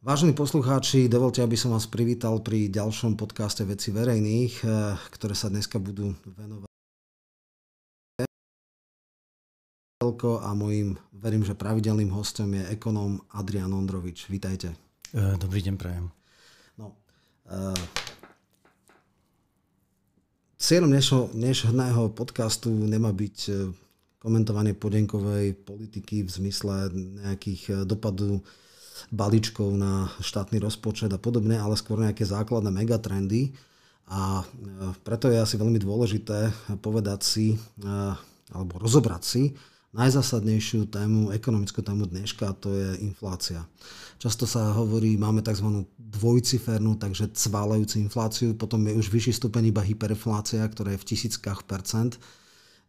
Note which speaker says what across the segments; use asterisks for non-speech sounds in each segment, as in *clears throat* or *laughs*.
Speaker 1: Vážení poslucháči, dovolte, aby som vás privítal pri ďalšom podcaste Veci verejných, eh, ktoré sa dneska budú venovať a mojím, verím, že pravidelným hostom je ekonóm Adrian Ondrovič. Vítajte.
Speaker 2: Eh, dobrý deň, prajem.
Speaker 1: No, uh, cieľom dnešného, dnešného podcastu nemá byť komentovanie podenkovej politiky v zmysle nejakých dopadov balíčkov na štátny rozpočet a podobne, ale skôr nejaké základné megatrendy. A e, preto je asi veľmi dôležité povedať si, e, alebo rozobrať si najzásadnejšiu tému, ekonomickú tému dneška, a to je inflácia. Často sa hovorí, máme tzv. dvojcifernú, takže cválajúcu infláciu, potom je už vyšší stupeň iba hyperinflácia, ktorá je v tisíckach percent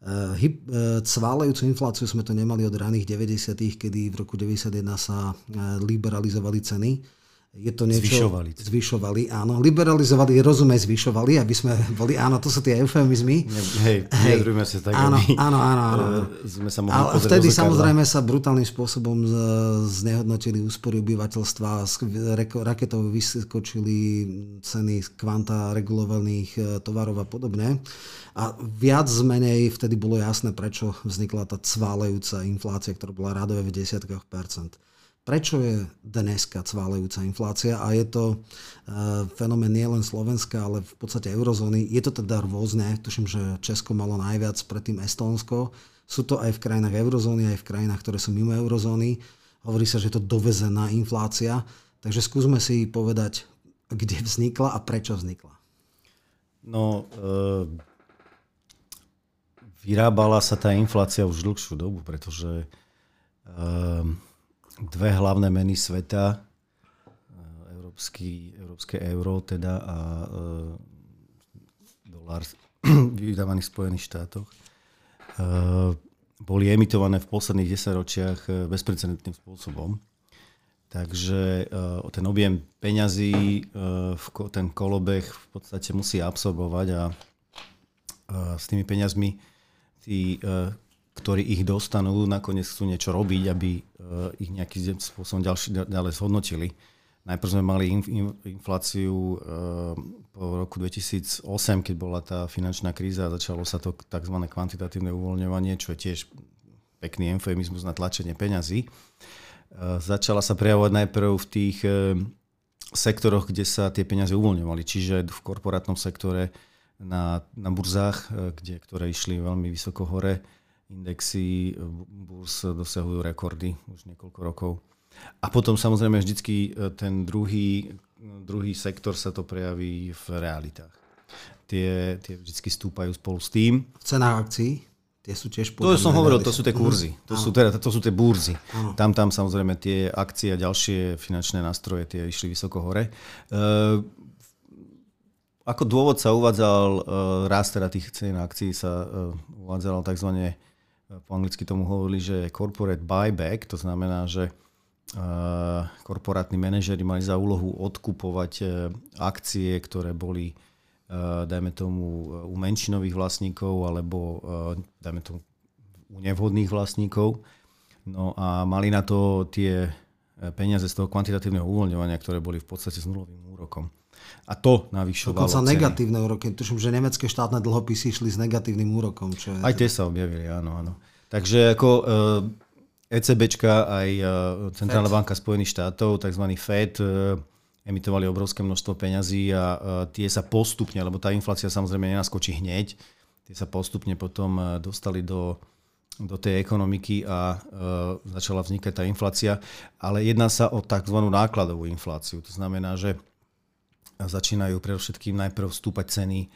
Speaker 1: Eh, eh, cválajúcu infláciu sme to nemali od raných 90., kedy v roku 91 sa eh, liberalizovali ceny
Speaker 2: je to niečo... Zvyšovali.
Speaker 1: Zvyšovali, áno. Liberalizovali, rozumej, zvyšovali, aby sme boli, áno, to sú tie eufemizmy.
Speaker 2: Hej, hej
Speaker 1: sa tak, áno, áno, áno, áno. *laughs*
Speaker 2: sme sa mohli
Speaker 1: Ale vtedy samozrejme sa brutálnym spôsobom znehodnotili úspory obyvateľstva, raketov vyskočili ceny kvanta regulovaných e, tovarov a podobne. A viac menej vtedy bolo jasné, prečo vznikla tá cválejúca inflácia, ktorá bola radové v desiatkách percent. Prečo je dneska cválejúca inflácia a je to uh, fenomén nielen Slovenska, ale v podstate eurozóny. Je to teda rôzne, tuším, že Česko malo najviac, predtým Estónsko. Sú to aj v krajinách eurozóny, aj v krajinách, ktoré sú mimo eurozóny. Hovorí sa, že je to dovezená inflácia. Takže skúsme si povedať, kde vznikla a prečo vznikla.
Speaker 2: No, uh, vyrábala sa tá inflácia už dlhšiu dobu, pretože uh, dve hlavné meny sveta, eh, európsky, európske euro teda a e, dolár *clears throat* vydávaný v Spojených štátoch, e, boli emitované v posledných desaťročiach bezprecedentným spôsobom. Takže e, ten objem peňazí, e, ten kolobeh v podstate musí absorbovať a e, s tými peňazmi tí ktorí ich dostanú, nakoniec chcú niečo robiť, aby eh, ich nejakým spôsobom ďalší, ďalej zhodnotili. Najprv sme mali infláciu eh, po roku 2008, keď bola tá finančná kríza a začalo sa to tzv. kvantitatívne uvoľňovanie, čo je tiež pekný eufemizmus na tlačenie peňazí. Eh, začala sa prejavovať najprv v tých sektoroch, kde sa tie peniaze uvoľňovali, čiže v korporátnom sektore na, na burzách, kde, ktoré išli veľmi vysoko hore, indexy burs dosahujú rekordy už niekoľko rokov. A potom samozrejme vždycky e, ten druhý, druhý sektor sa to prejaví v realitách. Tie, tie vždycky stúpajú spolu s tým.
Speaker 1: V cenách akcií? Tie sú tiež
Speaker 2: To som hovoril, to sú tie kurzy, to sú, teda, to sú tie burzy. Tam, tam samozrejme tie akcie a ďalšie finančné nástroje tie išli vysoko hore. Ako dôvod sa uvádzal, e, rast teda tých cien akcií sa e, uvádzal tzv po anglicky tomu hovorili, že corporate buyback, to znamená, že uh, korporátni manažeri mali za úlohu odkupovať uh, akcie, ktoré boli, uh, dajme tomu, u menšinových vlastníkov alebo, dajme tomu, u nevhodných vlastníkov. No a mali na to tie peniaze z toho kvantitatívneho uvoľňovania, ktoré boli v podstate s nulovým úrokom. A to navyšovalo
Speaker 1: Dokonca ceny. negatívne úroky. Tuším, že nemecké štátne dlhopisy išli s negatívnym úrokom. Čo je...
Speaker 2: Aj tie sa objavili, áno, áno. Takže ako ECBčka eh, e aj eh, Centrálna Fed. banka Spojených štátov, tzv. Fed, eh, emitovali obrovské množstvo peňazí a tie sa postupne, lebo tá inflácia samozrejme nenaskočí hneď, tie sa postupne potom dostali do, do tej ekonomiky a začala vznikať tá inflácia. Ale jedná sa o tzv. nákladovú infláciu. To znamená, že začínajú predovšetkým najprv vstúpať ceny e,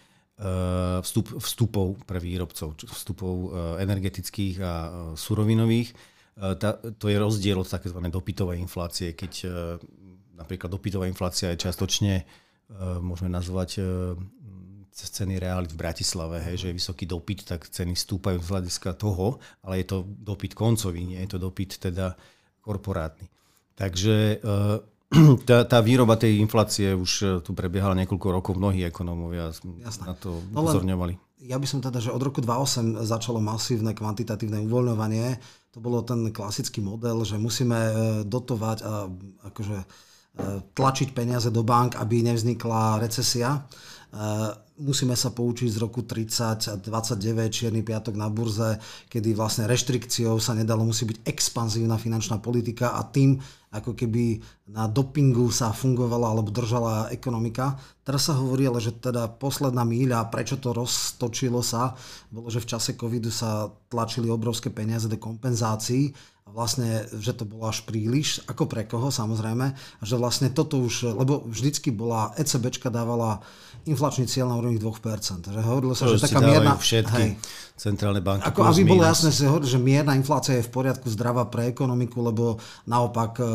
Speaker 2: vstup, vstupov pre výrobcov, vstupov e, energetických a e, surovinových. To je rozdiel od tzv. dopytovej inflácie, keď napríklad dopytová inflácia je čiastočne, môžeme nazvať cez ceny realit v Bratislave, hej, že je vysoký dopyt, tak ceny stúpajú z hľadiska toho, ale je to dopyt koncový, nie je to dopyt teda korporátny. Takže *clears throat* tá, tá výroba tej inflácie už e, tu prebiehala niekoľko rokov, mnohí ekonómovia na to no upozorňovali.
Speaker 1: Ja by som teda, že od roku 2008 začalo masívne kvantitatívne uvoľňovanie. To bolo ten klasický model, že musíme e, dotovať a akože tlačiť peniaze do bank, aby nevznikla recesia musíme sa poučiť z roku 30 a 29, čierny piatok na burze, kedy vlastne reštrikciou sa nedalo, musí byť expanzívna finančná politika a tým ako keby na dopingu sa fungovala alebo držala ekonomika. Teraz sa hovorí ale, že teda posledná míľa, prečo to roztočilo sa, bolo, že v čase covidu sa tlačili obrovské peniaze do kompenzácií a vlastne, že to bolo až príliš, ako pre koho samozrejme, a že vlastne toto už, lebo vždycky bola, ECBčka dávala inflačný cieľ na úrovni 2%. Že hovorilo sa, to že taká mierna...
Speaker 2: všetky hej, centrálne banky.
Speaker 1: Ako, aby bolo jasné, že mierna inflácia je v poriadku zdravá pre ekonomiku, lebo naopak e,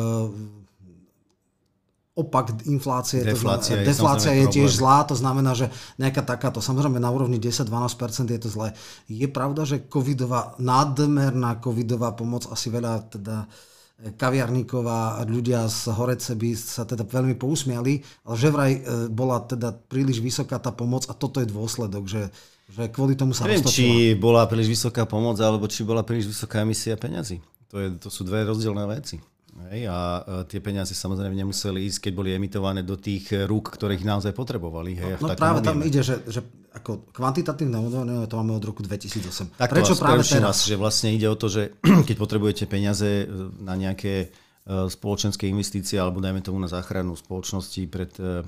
Speaker 1: opak inflácie, deflácia, to znamená, je, deflácia je tiež zlá, to znamená, že nejaká takáto, samozrejme na úrovni 10-12% je to zlé. Je pravda, že covidová, nadmerná covidová pomoc asi veľa teda kaviarníkov a ľudia z Horece by sa teda veľmi pousmiali, ale že vraj e, bola teda príliš vysoká tá pomoc a toto je dôsledok, že, že kvôli tomu sa
Speaker 2: Neviem, či bola príliš vysoká pomoc, alebo či bola príliš vysoká emisia peňazí. To, je, to sú dve rozdielne veci. Hej, a e, tie peniaze samozrejme nemuseli ísť, keď boli emitované do tých rúk, ktorých naozaj potrebovali. Hej,
Speaker 1: no, no práve tam ide, že, že ako kvantitatívne uvoľnenie to máme od roku 2008.
Speaker 2: Tak Prečo práve teraz? Nás, že vlastne ide o to, že *clears throat* keď potrebujete peniaze e, na nejaké e, spoločenské investície alebo dajme tomu na záchranu spoločnosti pred e,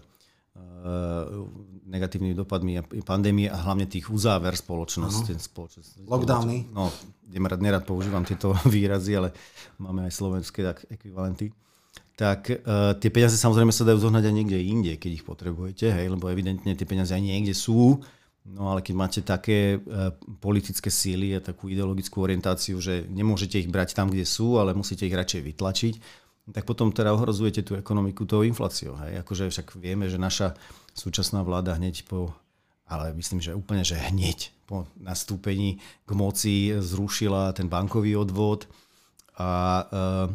Speaker 2: negatívnymi dopadmi pandémie a hlavne tých uzáver spoločnosti.
Speaker 1: spoločnosti Lockdowny.
Speaker 2: No, nerad, nerad používam tieto *laughs* výrazy, ale máme aj slovenské tak, ekvivalenty tak uh, tie peniaze samozrejme sa dajú zohnať aj niekde inde, keď ich potrebujete, hej, lebo evidentne tie peniaze aj niekde sú, no ale keď máte také uh, politické síly a takú ideologickú orientáciu, že nemôžete ich brať tam, kde sú, ale musíte ich radšej vytlačiť, tak potom teda ohrozujete tú ekonomiku tou infláciou. Hej. Akože však vieme, že naša súčasná vláda hneď po, ale myslím, že úplne, že hneď po nastúpení k moci zrušila ten bankový odvod a uh,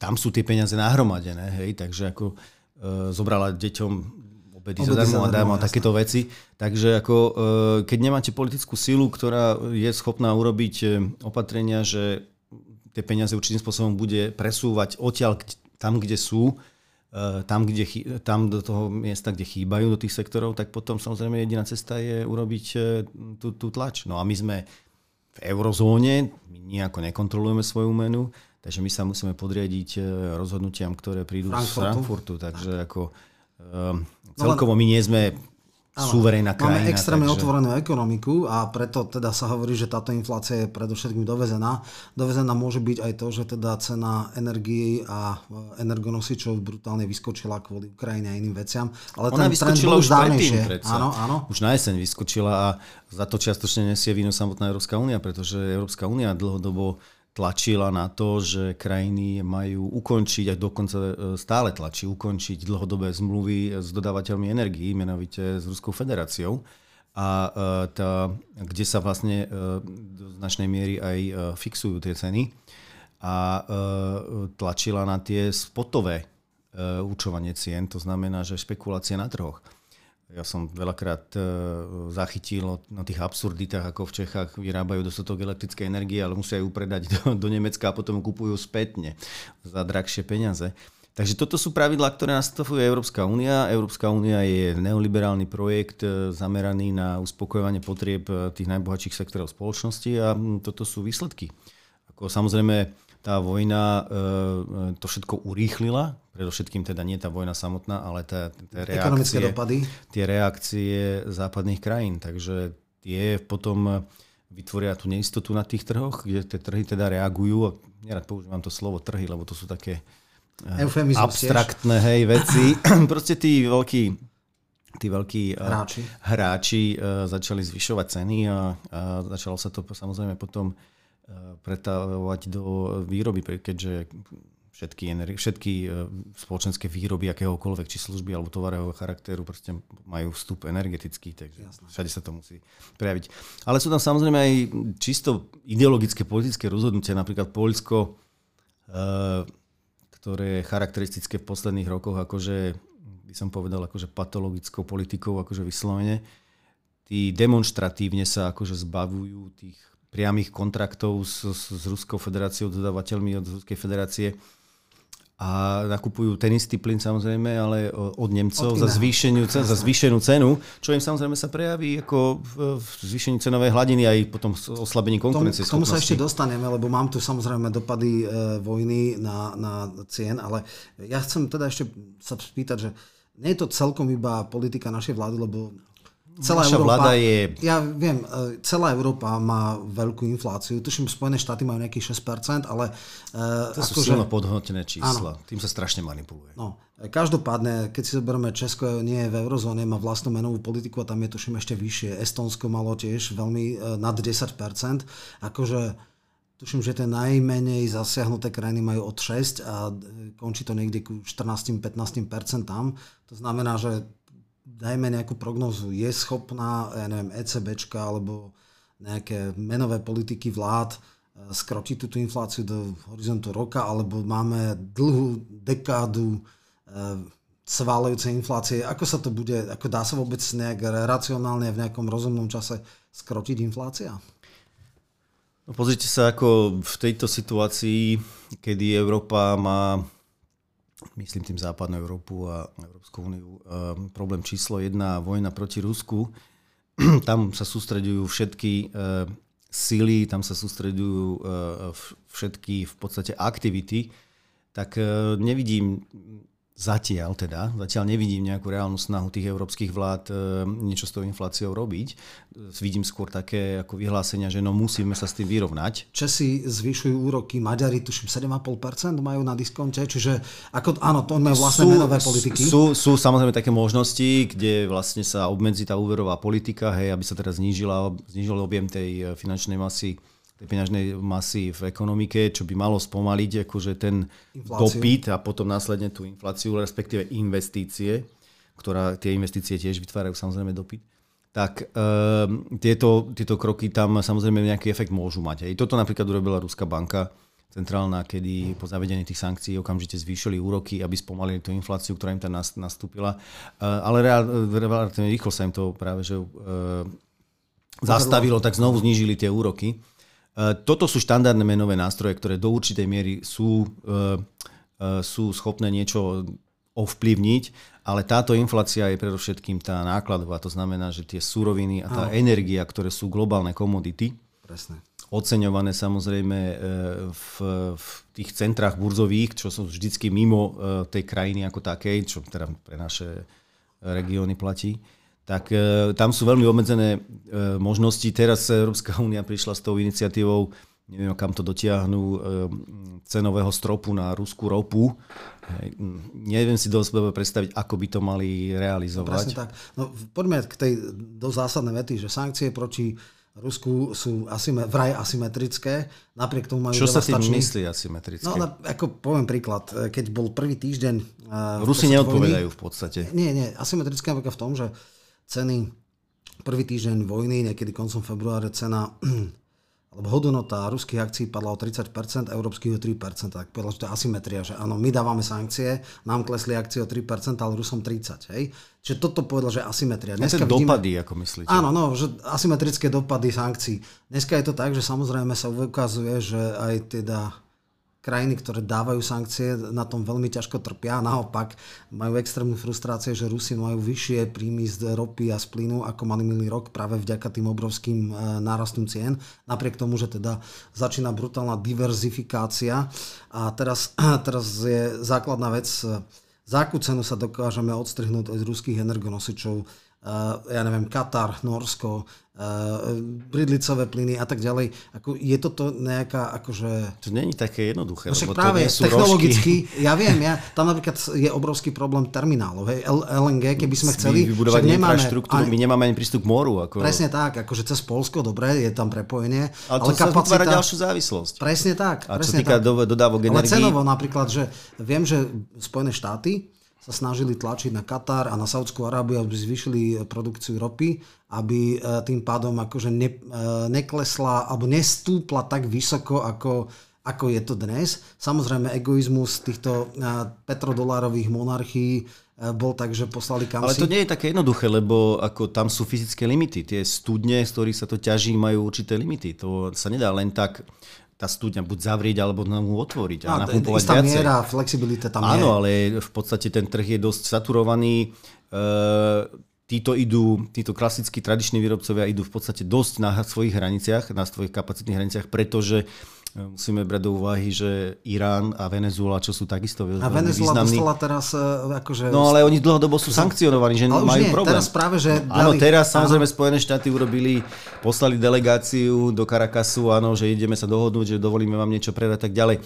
Speaker 2: tam sú tie peniaze nahromadené, hej, takže ako e, zobrala deťom obedy, obedy zadarmo a darmo a takéto veci. Takže ako, e, keď nemáte politickú silu, ktorá je schopná urobiť e, opatrenia, že tie peniaze určitým spôsobom bude presúvať odtiaľ tam, kde sú, e, tam, kde, tam do toho miesta, kde chýbajú, do tých sektorov, tak potom samozrejme jediná cesta je urobiť e, tú, tú tlač. No a my sme v eurozóne, my nejako nekontrolujeme svoju menu, Takže my sa musíme podriadiť e, rozhodnutiam, ktoré prídu Frankfurtu. z Frankfurtu. Takže ako um, celkovo my nie sme suverénna krajina.
Speaker 1: Máme extrémne takže... otvorenú ekonomiku a preto teda sa hovorí, že táto inflácia je predovšetkým dovezená. Dovezená môže byť aj to, že teda cena energii a e, energonosičov brutálne vyskočila kvôli Ukrajine a iným veciam. Ale
Speaker 2: Ona ten vyskočila už predtým Áno, áno. Už na jeseň vyskočila a za to čiastočne nesie víno samotná Európska únia, pretože Európska únia dlhodobo tlačila na to, že krajiny majú ukončiť, a dokonca e, stále tlačí ukončiť dlhodobé zmluvy s dodávateľmi energií, menovite s Ruskou federáciou. A e, tá, kde sa vlastne e, do značnej miery aj fixujú tie ceny. A tlačila na tie spotové určovanie cien, to znamená, že špekulácie na trhoch. Ja som veľakrát e, zachytil na tých absurditách, ako v Čechách vyrábajú dostatok elektrickej energie, ale musia ju predať do, do Nemecka a potom kupujú spätne za drahšie peniaze. Takže toto sú pravidlá, ktoré nastavuje Európska únia. Európska únia je neoliberálny projekt e, zameraný na uspokojovanie potrieb e, tých najbohatších sektorov spoločnosti a toto sú výsledky. Ako samozrejme tá vojna to všetko urýchlila, predovšetkým teda nie tá vojna samotná, ale tá, tá reakcie,
Speaker 1: dopady.
Speaker 2: tie reakcie západných krajín. Takže tie potom vytvoria tú neistotu na tých trhoch, kde tie trhy teda reagujú. Nerad používam to slovo trhy, lebo to sú také
Speaker 1: eh, Eufemizmus
Speaker 2: abstraktné hej, veci. *clears throat* Proste tí veľkí tí veľkí
Speaker 1: eh, hráči,
Speaker 2: hráči uh, začali zvyšovať ceny a, a začalo sa to samozrejme potom uh, pretávať do výroby, keďže všetky, energi- všetky e, spoločenské výroby akéhokoľvek, či služby alebo tovarového charakteru, proste majú vstup energetický, takže Jasne. všade sa to musí prejaviť. Ale sú tam samozrejme aj čisto ideologické politické rozhodnutia, napríklad Poľsko, e, ktoré je charakteristické v posledných rokoch, akože by som povedal, akože patologickou politikou, akože vyslovene. Tí demonstratívne sa akože zbavujú tých priamých kontraktov s, s, s Ruskou federáciou, dodávateľmi od Ruskej federácie a nakupujú ten istý plyn samozrejme, ale od Nemcov za, zvýšenú, za zvýšenú cenu, čo im samozrejme sa prejaví ako v, v zvýšení cenovej hladiny aj potom oslabení konkurencie.
Speaker 1: K tomu sa ešte dostaneme, lebo mám tu samozrejme dopady e, vojny na, na cien, ale ja chcem teda ešte sa spýtať, že nie je to celkom iba politika našej vlády, lebo celá
Speaker 2: Naša
Speaker 1: Európa,
Speaker 2: vláda je...
Speaker 1: Ja viem, e, celá Európa má veľkú infláciu. Tuším, Spojené štáty majú nejakých 6%, ale...
Speaker 2: Uh, to sú silno podhodnotené čísla. Áno. Tým sa strašne manipuluje.
Speaker 1: No, každopádne, keď si zoberieme Česko, nie je v eurozóne, má vlastnú menovú politiku a tam je tuším ešte vyššie. Estonsko malo tiež veľmi nad 10%. Akože tuším, že tie najmenej zasiahnuté krajiny majú od 6 a končí to niekde ku 14-15% tam. To znamená, že dajme nejakú prognozu, je schopná, ja neviem, ECBčka alebo nejaké menové politiky vlád eh, skrotiť túto infláciu do horizontu roka, alebo máme dlhú dekádu svalujúcej eh, inflácie. Ako sa to bude, ako dá sa vôbec nejak racionálne v nejakom rozumnom čase skrotiť inflácia?
Speaker 2: No pozrite sa, ako v tejto situácii, kedy Európa má myslím tým západnú Európu a Európsku úniu, ehm, problém číslo jedna, vojna proti Rusku. *clears throat* tam sa sústredujú všetky ehm, sily, tam sa sústredujú ehm, všetky v podstate aktivity, tak nevidím Zatiaľ teda, zatiaľ nevidím nejakú reálnu snahu tých európskych vlád e, niečo s tou infláciou robiť. Vidím skôr také ako vyhlásenia, že no musíme sa s tým vyrovnať.
Speaker 1: Česi zvyšujú úroky, Maďari tuším 7,5% majú na diskonte, čiže ako, áno, to majú vlastné sú, menové politiky.
Speaker 2: Sú, sú samozrejme také možnosti, kde vlastne sa obmedzí tá úverová politika, hej, aby sa teraz znížila, znížil objem tej finančnej masy tej peňažnej masy v ekonomike, čo by malo spomaliť akože ten Infláciu. dopyt a potom následne tú infláciu, respektíve investície, ktorá tie investície tiež vytvárajú samozrejme dopyt tak um, tieto, tieto kroky tam samozrejme nejaký efekt môžu mať. Aj toto napríklad urobila Ruská banka centrálna, kedy po zavedení tých sankcií okamžite zvýšili úroky, aby spomalili tú infláciu, ktorá im tam nastúpila. Uh, ale relatívne rýchlo sa im to práve že uh, zastavilo, tak znovu znížili tie úroky. E, toto sú štandardné menové nástroje, ktoré do určitej miery sú, e, e, sú schopné niečo ovplyvniť, ale táto inflácia je predovšetkým tá nákladová. To znamená, že tie suroviny a tá Áno. energia, ktoré sú globálne komodity,
Speaker 1: Presne.
Speaker 2: oceňované samozrejme v, v tých centrách burzových, čo sú vždycky mimo tej krajiny ako takej, čo teda pre naše regióny platí, tak e, tam sú veľmi obmedzené e, možnosti. Teraz Európska *laughs* únia prišla s tou iniciatívou, neviem, kam to dotiahnu, e, cenového stropu na ruskú ropu. Hej, neviem si dosť predstaviť, ako by to mali realizovať.
Speaker 1: Presne tak. No, poďme k tej do zásadnej vety, že sankcie proti Rusku sú asyme, vraj asymetrické, napriek tomu majú
Speaker 2: Čo sa tým myslí asymetrické?
Speaker 1: No, ako poviem príklad, keď bol prvý týždeň...
Speaker 2: Rusi neodpovedajú v podstate.
Speaker 1: Nie, nie, asymetrické napríklad v tom, že ceny prvý týždeň vojny, niekedy koncom februára cena *clears throat* alebo hodnota ruských akcií padla o 30%, európskych o 3%. Tak povedal, že to je asymetria, že áno, my dávame sankcie, nám klesli akcie o 3%, ale Rusom 30%. Hej? Čiže toto povedal, že asymetria.
Speaker 2: Dneska vidíme, dopady, ako myslíte?
Speaker 1: Áno, no, že asymetrické dopady sankcií. Dneska je to tak, že samozrejme sa ukazuje, že aj teda krajiny, ktoré dávajú sankcie, na tom veľmi ťažko trpia. Naopak majú extrémnu frustrácie, že Rusi majú vyššie príjmy z ropy a z plynu, ako mali minulý rok práve vďaka tým obrovským e, nárastom cien. Napriek tomu, že teda začína brutálna diverzifikácia. A teraz, *clears throat* teraz je základná vec, za akú cenu sa dokážeme odstrihnúť od ruských energonosičov ja neviem, Katar, Norsko, uh, bridlicové plyny a tak ďalej. Ako, je toto nejaká akože...
Speaker 2: To není také jednoduché.
Speaker 1: No však práve to technologicky, rožky. ja viem, ja, tam napríklad je obrovský problém terminálov. Hej, LNG, keby sme chceli...
Speaker 2: Vybudovať nemáme, infraštruktúru, my nemáme ani prístup k moru. Ako...
Speaker 1: Presne tak, akože cez Polsko, dobre, je tam prepojenie.
Speaker 2: Ale, ale to kapacita... sa ďalšiu závislosť.
Speaker 1: Presne tak.
Speaker 2: A
Speaker 1: presne
Speaker 2: čo týka tak. dodávok
Speaker 1: energii... Ale cenovo napríklad, že viem, že Spojené štáty sa snažili tlačiť na Katar a na Saudskú Arábiu, aby zvýšili produkciu ropy, aby e, tým pádom akože ne, e, neklesla alebo nestúpla tak vysoko, ako, ako je to dnes. Samozrejme, egoizmus týchto e, petrodolárových monarchií bol tak, že poslali kam
Speaker 2: Ale to nie je také jednoduché, lebo ako tam sú fyzické limity. Tie studne, z ktorých sa to ťaží, majú určité limity. To sa nedá len tak tá studňa buď zavrieť alebo mu otvoriť a,
Speaker 1: a
Speaker 2: napupovať
Speaker 1: istá
Speaker 2: viacej.
Speaker 1: miera flexibilita tam
Speaker 2: Áno,
Speaker 1: je.
Speaker 2: ale v podstate ten trh je dosť saturovaný. E, títo idú, títo klasickí tradiční výrobcovia idú v podstate dosť na svojich hraniciach, na svojich kapacitných hraniciach, pretože musíme brať do úvahy, že Irán a Venezuela, čo sú takisto
Speaker 1: A Venezuela
Speaker 2: významní.
Speaker 1: dostala teraz e, akože...
Speaker 2: No ale oni dlhodobo sú sankcionovaní, že
Speaker 1: ale
Speaker 2: majú
Speaker 1: nie,
Speaker 2: problém.
Speaker 1: teraz práve, že...
Speaker 2: Áno,
Speaker 1: dali-
Speaker 2: teraz samozrejme Spojené štáty urobili, poslali delegáciu do Caracasu, áno, že ideme sa dohodnúť, že dovolíme vám niečo predať tak ďalej.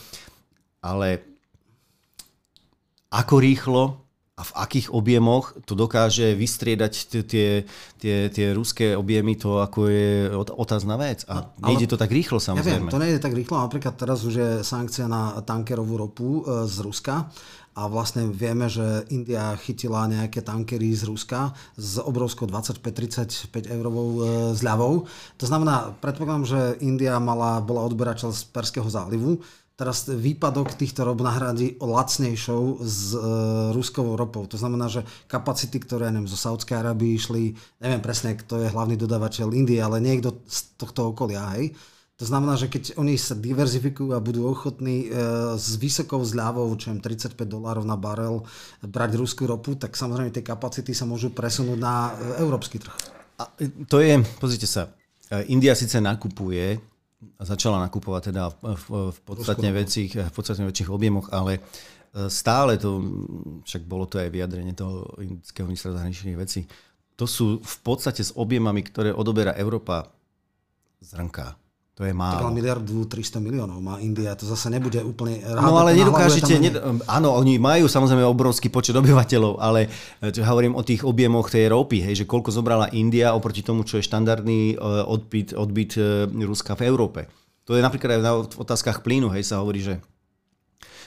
Speaker 2: Ale ako rýchlo a v akých objemoch to dokáže vystriedať tie, tie, tie ruské objemy, to ako je ot- otázna vec. A
Speaker 1: No,
Speaker 2: nejde to tak rýchlo
Speaker 1: Ja viem,
Speaker 2: samozrejme.
Speaker 1: to nejde tak rýchlo. Napríklad teraz už je sankcia na tankerovú ropu e, z Ruska a vlastne vieme, že India chytila nejaké tankery z Ruska s obrovskou 25-35 eurovou e, zľavou. To znamená, predpokladám, že India mala, bola odberateľ z Perského zálivu. Teraz výpadok týchto rob nahradí lacnejšou s e, ruskovou ropou. To znamená, že kapacity, ktoré neviem, zo Saudskej Arábii išli, neviem presne, kto je hlavný dodávateľ Indie, ale niekto z tohto okolia, hej. To znamená, že keď oni sa diverzifikujú a budú ochotní e, s vysokou zľavou, čo je 35 dolárov na barel, brať ruskú ropu, tak samozrejme tie kapacity sa môžu presunúť na e, európsky trh.
Speaker 2: A to je, pozrite sa, e, India síce nakupuje, začala nakupovať teda v, v, podstatne väčších, v podstatne väčších objemoch, ale e, stále to, však bolo to aj vyjadrenie toho indického ministra zahraničných vecí, to sú v podstate s objemami, ktoré odoberá Európa zrnká. To je
Speaker 1: Tak
Speaker 2: málo.
Speaker 1: ale miliardu 300 miliónov má India, to zase nebude úplne...
Speaker 2: No ale nedokážete, ned- áno, oni majú samozrejme obrovský počet obyvateľov, ale e, čo hovorím o tých objemoch tej ropy, hej, že koľko zobrala India oproti tomu, čo je štandardný e, odbyt, odbyt e, Ruska v Európe. To je napríklad aj v otázkach plynu, hej, sa hovorí, že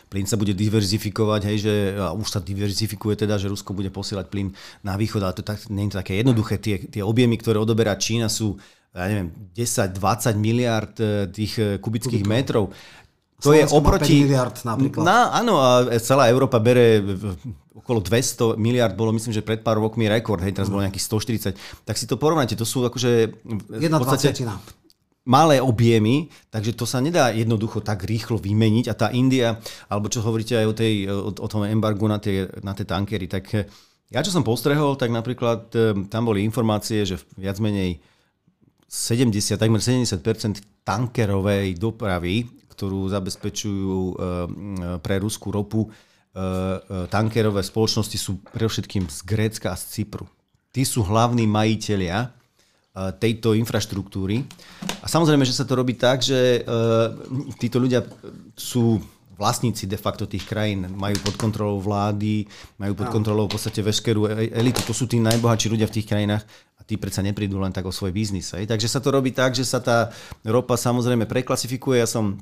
Speaker 2: plyn sa bude diverzifikovať, hej, že a už sa diverzifikuje teda, že Rusko bude posielať plyn na východ, ale to tak, nie je to také jednoduché. Tie, tie objemy, ktoré odoberá Čína sú, ja neviem, 10-20 miliard e, tých e, kubických metrov. To je
Speaker 1: Slovensko má
Speaker 2: oproti...
Speaker 1: 5 miliard napríklad.
Speaker 2: Na, áno, a celá Európa bere v- okolo 200 miliard, bolo myslím, že pred pár rokmi rekord, hej, teraz bolo nejakých 140. Tak si to porovnajte, to sú akože
Speaker 1: Jedna dvacetina.
Speaker 2: malé objemy, takže to sa nedá jednoducho tak rýchlo vymeniť a tá India, alebo čo hovoríte aj o, tej, o, o tom embargu na tie, na tie tankery, tak ja čo som postrehol, tak napríklad tam boli informácie, že viac menej 70, takmer 70% tankerovej dopravy, ktorú zabezpečujú eh, pre ruskú ropu, eh, tankerové spoločnosti sú predovšetkým z Grécka a z Cypru. Tí sú hlavní majiteľia tejto infraštruktúry. A samozrejme, že sa to robí tak, že títo ľudia sú vlastníci de facto tých krajín, majú pod kontrolou vlády, majú pod kontrolou v podstate veškerú e- elitu. To sú tí najbohatší ľudia v tých krajinách tí predsa neprídu len tak o svoj biznis. Hej. Takže sa to robí tak, že sa tá ropa samozrejme preklasifikuje. Ja som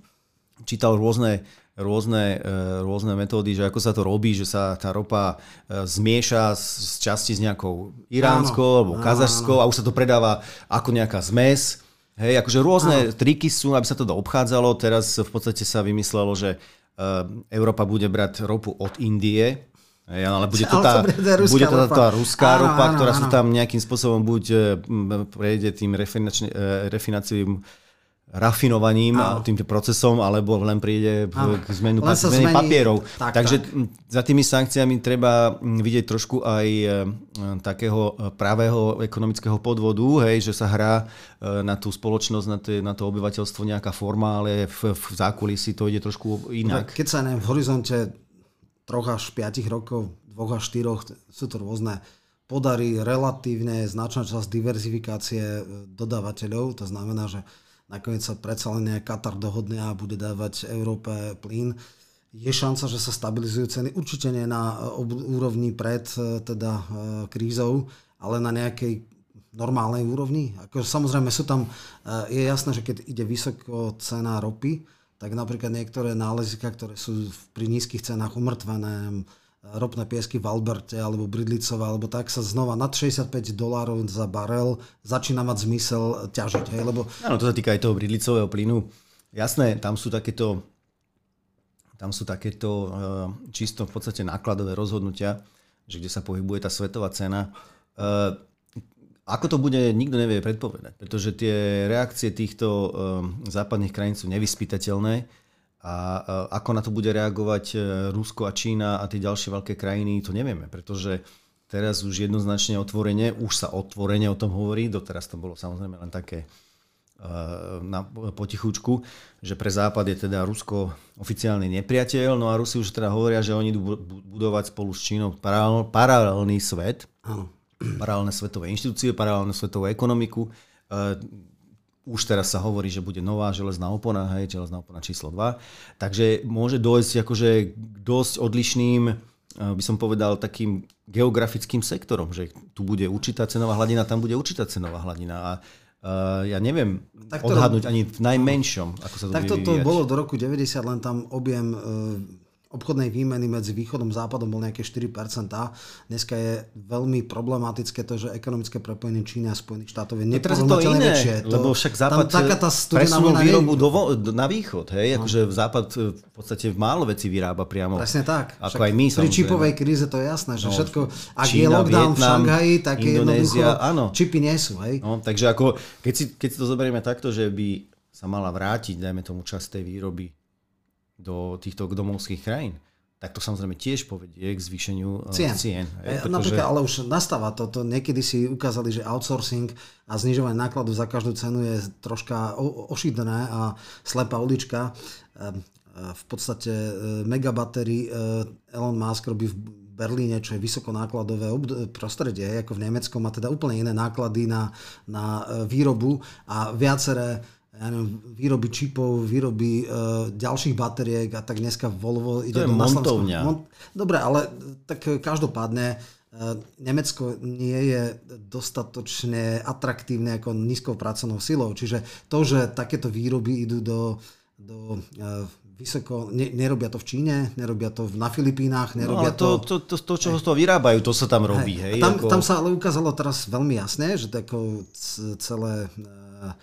Speaker 2: čítal rôzne, rôzne, e, rôzne metódy, že ako sa to robí, že sa tá ropa e, zmieša z, z časti s nejakou iránskou
Speaker 1: Áno,
Speaker 2: alebo kazašskou a už sa to predáva ako nejaká zmes. Hej, akože rôzne triky sú, aby sa to obchádzalo. Teraz v podstate sa vymyslelo, že e, Európa bude brať ropu od Indie, Hej, ale bude to tá,
Speaker 1: bude
Speaker 2: to tá, tá ruská
Speaker 1: Áno,
Speaker 2: ropa,
Speaker 1: áno,
Speaker 2: ktorá
Speaker 1: áno.
Speaker 2: tam nejakým spôsobom buď e, prejde tým e, refinacím rafinovaním a tým procesom, alebo len príde
Speaker 1: Áno.
Speaker 2: k zmenu,
Speaker 1: Len sa
Speaker 2: zmene
Speaker 1: zmení-
Speaker 2: papierov.
Speaker 1: tak,
Speaker 2: Takže
Speaker 1: tak.
Speaker 2: za tými sankciami treba vidieť trošku aj e, takého pravého ekonomického podvodu, hej, že sa hrá na tú spoločnosť, na, tie, na to obyvateľstvo nejaká forma, ale v, v zákulisí to ide trošku inak.
Speaker 1: Keď sa neviem, v horizonte troch až 5 rokov, dvoch až štyroch, sú to rôzne podarí relatívne značná časť diverzifikácie e, dodávateľov. To znamená, že nakoniec sa predsa len Katar dohodne a bude dávať Európe plyn. Je šanca, že sa stabilizujú ceny. Určite nie na e, úrovni pred e, teda krízou, ale na nejakej normálnej úrovni. Ako, samozrejme sú tam, je jasné, že keď ide vysoko cena ropy, tak napríklad niektoré nálezika, ktoré sú pri nízkych cenách umrtvené, ropné piesky v Alberte alebo Bridlicové, alebo tak sa znova nad 65 dolárov za barel začína mať zmysel ťažiť. Hej? Lebo
Speaker 2: Áno, to sa týka aj toho bridlicového plynu. Jasné, tam sú takéto, tam sú takéto uh, čisto v podstate nákladové rozhodnutia, že kde sa pohybuje tá svetová cena. Ako to bude, nikto nevie predpovedať, pretože tie reakcie týchto um, západných krajín sú nevyspytateľné a uh, ako na to bude reagovať uh, Rusko a Čína a tie ďalšie veľké krajiny, to nevieme, pretože teraz už jednoznačne otvorene, už sa otvorene o tom hovorí, doteraz to bolo samozrejme len také uh, na potichučku, že pre Západ je teda Rusko oficiálny nepriateľ, no a Rusi už teda hovoria, že oni idú budovať spolu s Čínou paralelný svet. Áno paralelné svetové inštitúcie, paralelnú svetovú ekonomiku. Uh, už teraz sa hovorí, že bude nová železná opona, hej, železná opona číslo 2. Takže môže dojsť akože dosť odlišným, uh, by som povedal, takým geografickým sektorom, že tu bude určitá cenová hladina, tam bude určitá cenová hladina. A Uh, ja neviem tak to, odhadnúť ani v najmenšom, ako sa to
Speaker 1: Tak
Speaker 2: bude to
Speaker 1: bolo do roku 90, len tam objem uh obchodnej výmeny medzi východom a západom bol nejaké 4%. Dneska je veľmi problematické to, že ekonomické prepojenie Číny a Spojených štátov je
Speaker 2: neporovnateľne väčšie. To, lebo však západ taká tá presunul výrobu do, na východ. Hej? No. Akože západ e, v podstate málo veci vyrába priamo.
Speaker 1: Presne tak.
Speaker 2: Ako však aj my
Speaker 1: Pri čipovej kríze to je jasné, že no, všetko, ak Čína, je lockdown Vietnam, v Šanghaji, tak Indonézia, áno. čipy nie sú. Hej?
Speaker 2: No, takže ako, keď, si, keď si to zoberieme takto, že by sa mala vrátiť, dajme tomu časť tej výroby do týchto domovských krajín, tak to samozrejme tiež povedie k zvýšeniu eh, cien. cien
Speaker 1: je, pretože... Napríklad, ale už nastáva to, to. Niekedy si ukázali, že outsourcing a znižovanie nákladu za každú cenu je troška ošidné a slepá ulička. Ehm, eh, v podstate eh, megabatery Elon Musk robí v Berlíne, čo je vysokonákladové prostredie, ako v Nemecku, má teda úplne iné náklady na, na výrobu a viaceré ja neviem, výroby čipov, výroby uh, ďalších batériek a tak dneska Volvo
Speaker 2: ide to do montovňa. Mont-
Speaker 1: Dobre, ale tak každopádne uh, Nemecko nie je dostatočne atraktívne ako nízkou pracovnou silou. Čiže to, že takéto výroby idú do, do uh, vysoko, ne, nerobia to v Číne, nerobia to na Filipínach, no, nerobia no,
Speaker 2: to... To, to, to, to čo z toho vyrábajú, to sa tam robí. Hej,
Speaker 1: hej tam, ako... tam sa ale ukázalo teraz veľmi jasne, že tako celé... Uh,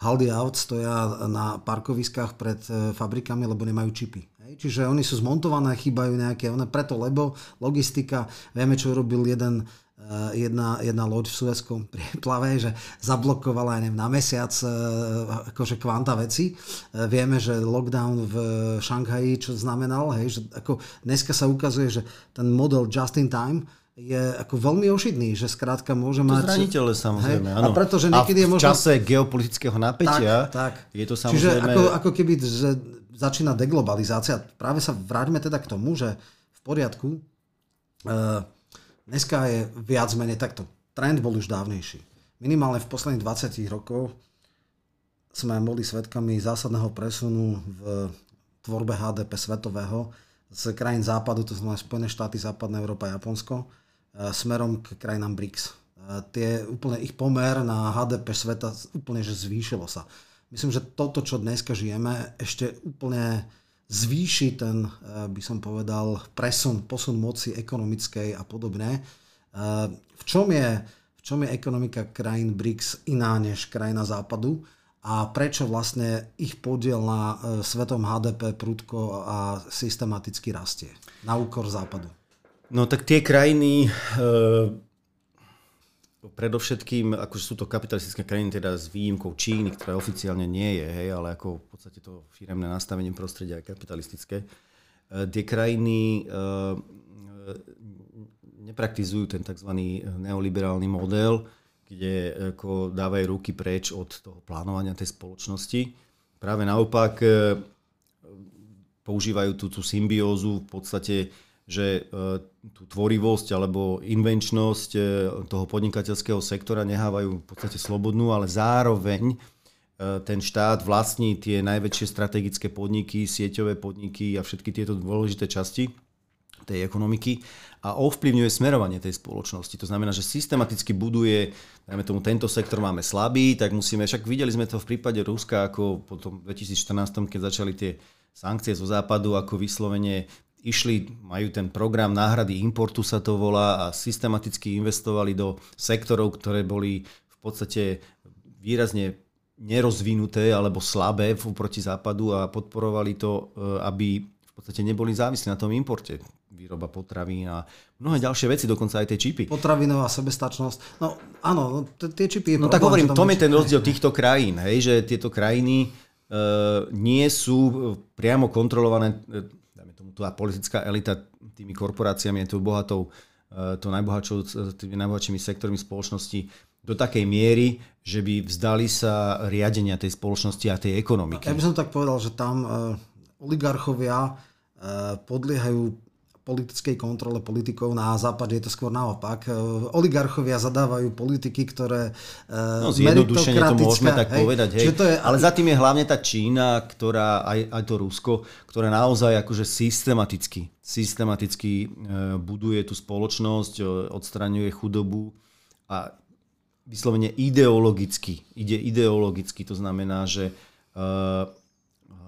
Speaker 1: Haldy Out stoja na parkoviskách pred e, fabrikami, lebo nemajú čipy. Čiže oni sú zmontované, chýbajú nejaké, one preto, lebo logistika, vieme, čo urobil jeden, e, jedna, jedna loď v Suezkom *laughs* plave, že zablokovala aj na mesiac e, akože kvanta veci. Vieme, že lockdown v Šanghaji, čo znamenal, hej, že ako dneska sa ukazuje, že ten model just in time, je ako veľmi ošidný, že skrátka môže
Speaker 2: to
Speaker 1: mať...
Speaker 2: zraniteľné samozrejme,
Speaker 1: hej? áno. A, pretože niekedy
Speaker 2: a v
Speaker 1: je možno...
Speaker 2: čase geopolitického napätia tak, tak. je to samozrejme...
Speaker 1: Čiže ako, ako keby že začína deglobalizácia. Práve sa vráťme teda k tomu, že v poriadku, uh, dneska je viac menej takto. Trend bol už dávnejší. Minimálne v posledných 20 rokov sme boli svedkami zásadného presunu v tvorbe HDP svetového z krajín západu, to znamená Spojené štáty, západná Európa, Japonsko, E, smerom k krajinám BRICS. E, tie úplne ich pomer na HDP sveta úplne že zvýšilo sa. Myslím, že toto, čo dneska žijeme, ešte úplne zvýši ten, e, by som povedal, presun, posun moci ekonomickej a podobne. V čom je, v čom je ekonomika krajín BRICS iná než krajina západu? a prečo vlastne ich podiel na svetom HDP prudko a systematicky rastie na úkor západu?
Speaker 2: No tak tie krajiny, uh, predovšetkým, akože sú to kapitalistické krajiny, teda s výjimkou Číny, ktorá oficiálne nie je, hej, ale ako v podstate to firemné nastavenie prostredia je kapitalistické. Uh, tie krajiny uh, nepraktizujú ten tzv. neoliberálny model, kde ako dávajú ruky preč od toho plánovania tej spoločnosti. Práve naopak používajú tú, tú symbiózu v podstate že e, tú tvorivosť alebo invenčnosť e, toho podnikateľského sektora nehávajú v podstate slobodnú, ale zároveň e, ten štát vlastní tie najväčšie strategické podniky, sieťové podniky a všetky tieto dôležité časti tej ekonomiky a ovplyvňuje smerovanie tej spoločnosti. To znamená, že systematicky buduje, dajme tomu, tento sektor máme slabý, tak musíme, však videli sme to v prípade Ruska, ako potom v 2014, keď začali tie sankcie zo západu, ako vyslovene išli, majú ten program náhrady importu sa to volá a systematicky investovali do sektorov, ktoré boli v podstate výrazne nerozvinuté alebo slabé proti západu a podporovali to, e, aby v podstate neboli závislí na tom importe. výroba potravín a mnohé ďalšie veci, dokonca aj tie čipy.
Speaker 1: Potravinová sebestačnosť. No áno, no, tie čipy...
Speaker 2: No tak hovorím, tom je ten rozdiel týchto krajín, hej, že tieto krajiny uh, nie sú priamo kontrolované, tomu, tá politická elita tými korporáciami, tou bohatou, uh, to najbohatšou, tými najbohatšími sektormi spoločnosti do takej miery, že by vzdali sa riadenia tej spoločnosti a tej ekonomiky.
Speaker 1: Ja by som tak povedal, že tam uh, oligarchovia podliehajú politickej kontrole politikov na západe je to skôr naopak. Uh, oligarchovia zadávajú politiky, ktoré
Speaker 2: uh, No zjednodušene to môžeme tak hej, povedať, hej. To je, ale za tým je hlavne tá Čína, ktorá, aj, aj to Rusko, ktoré naozaj akože systematicky, systematicky uh, buduje tú spoločnosť, odstraňuje chudobu a vyslovene ideologicky. Ide ideologicky, to znamená, že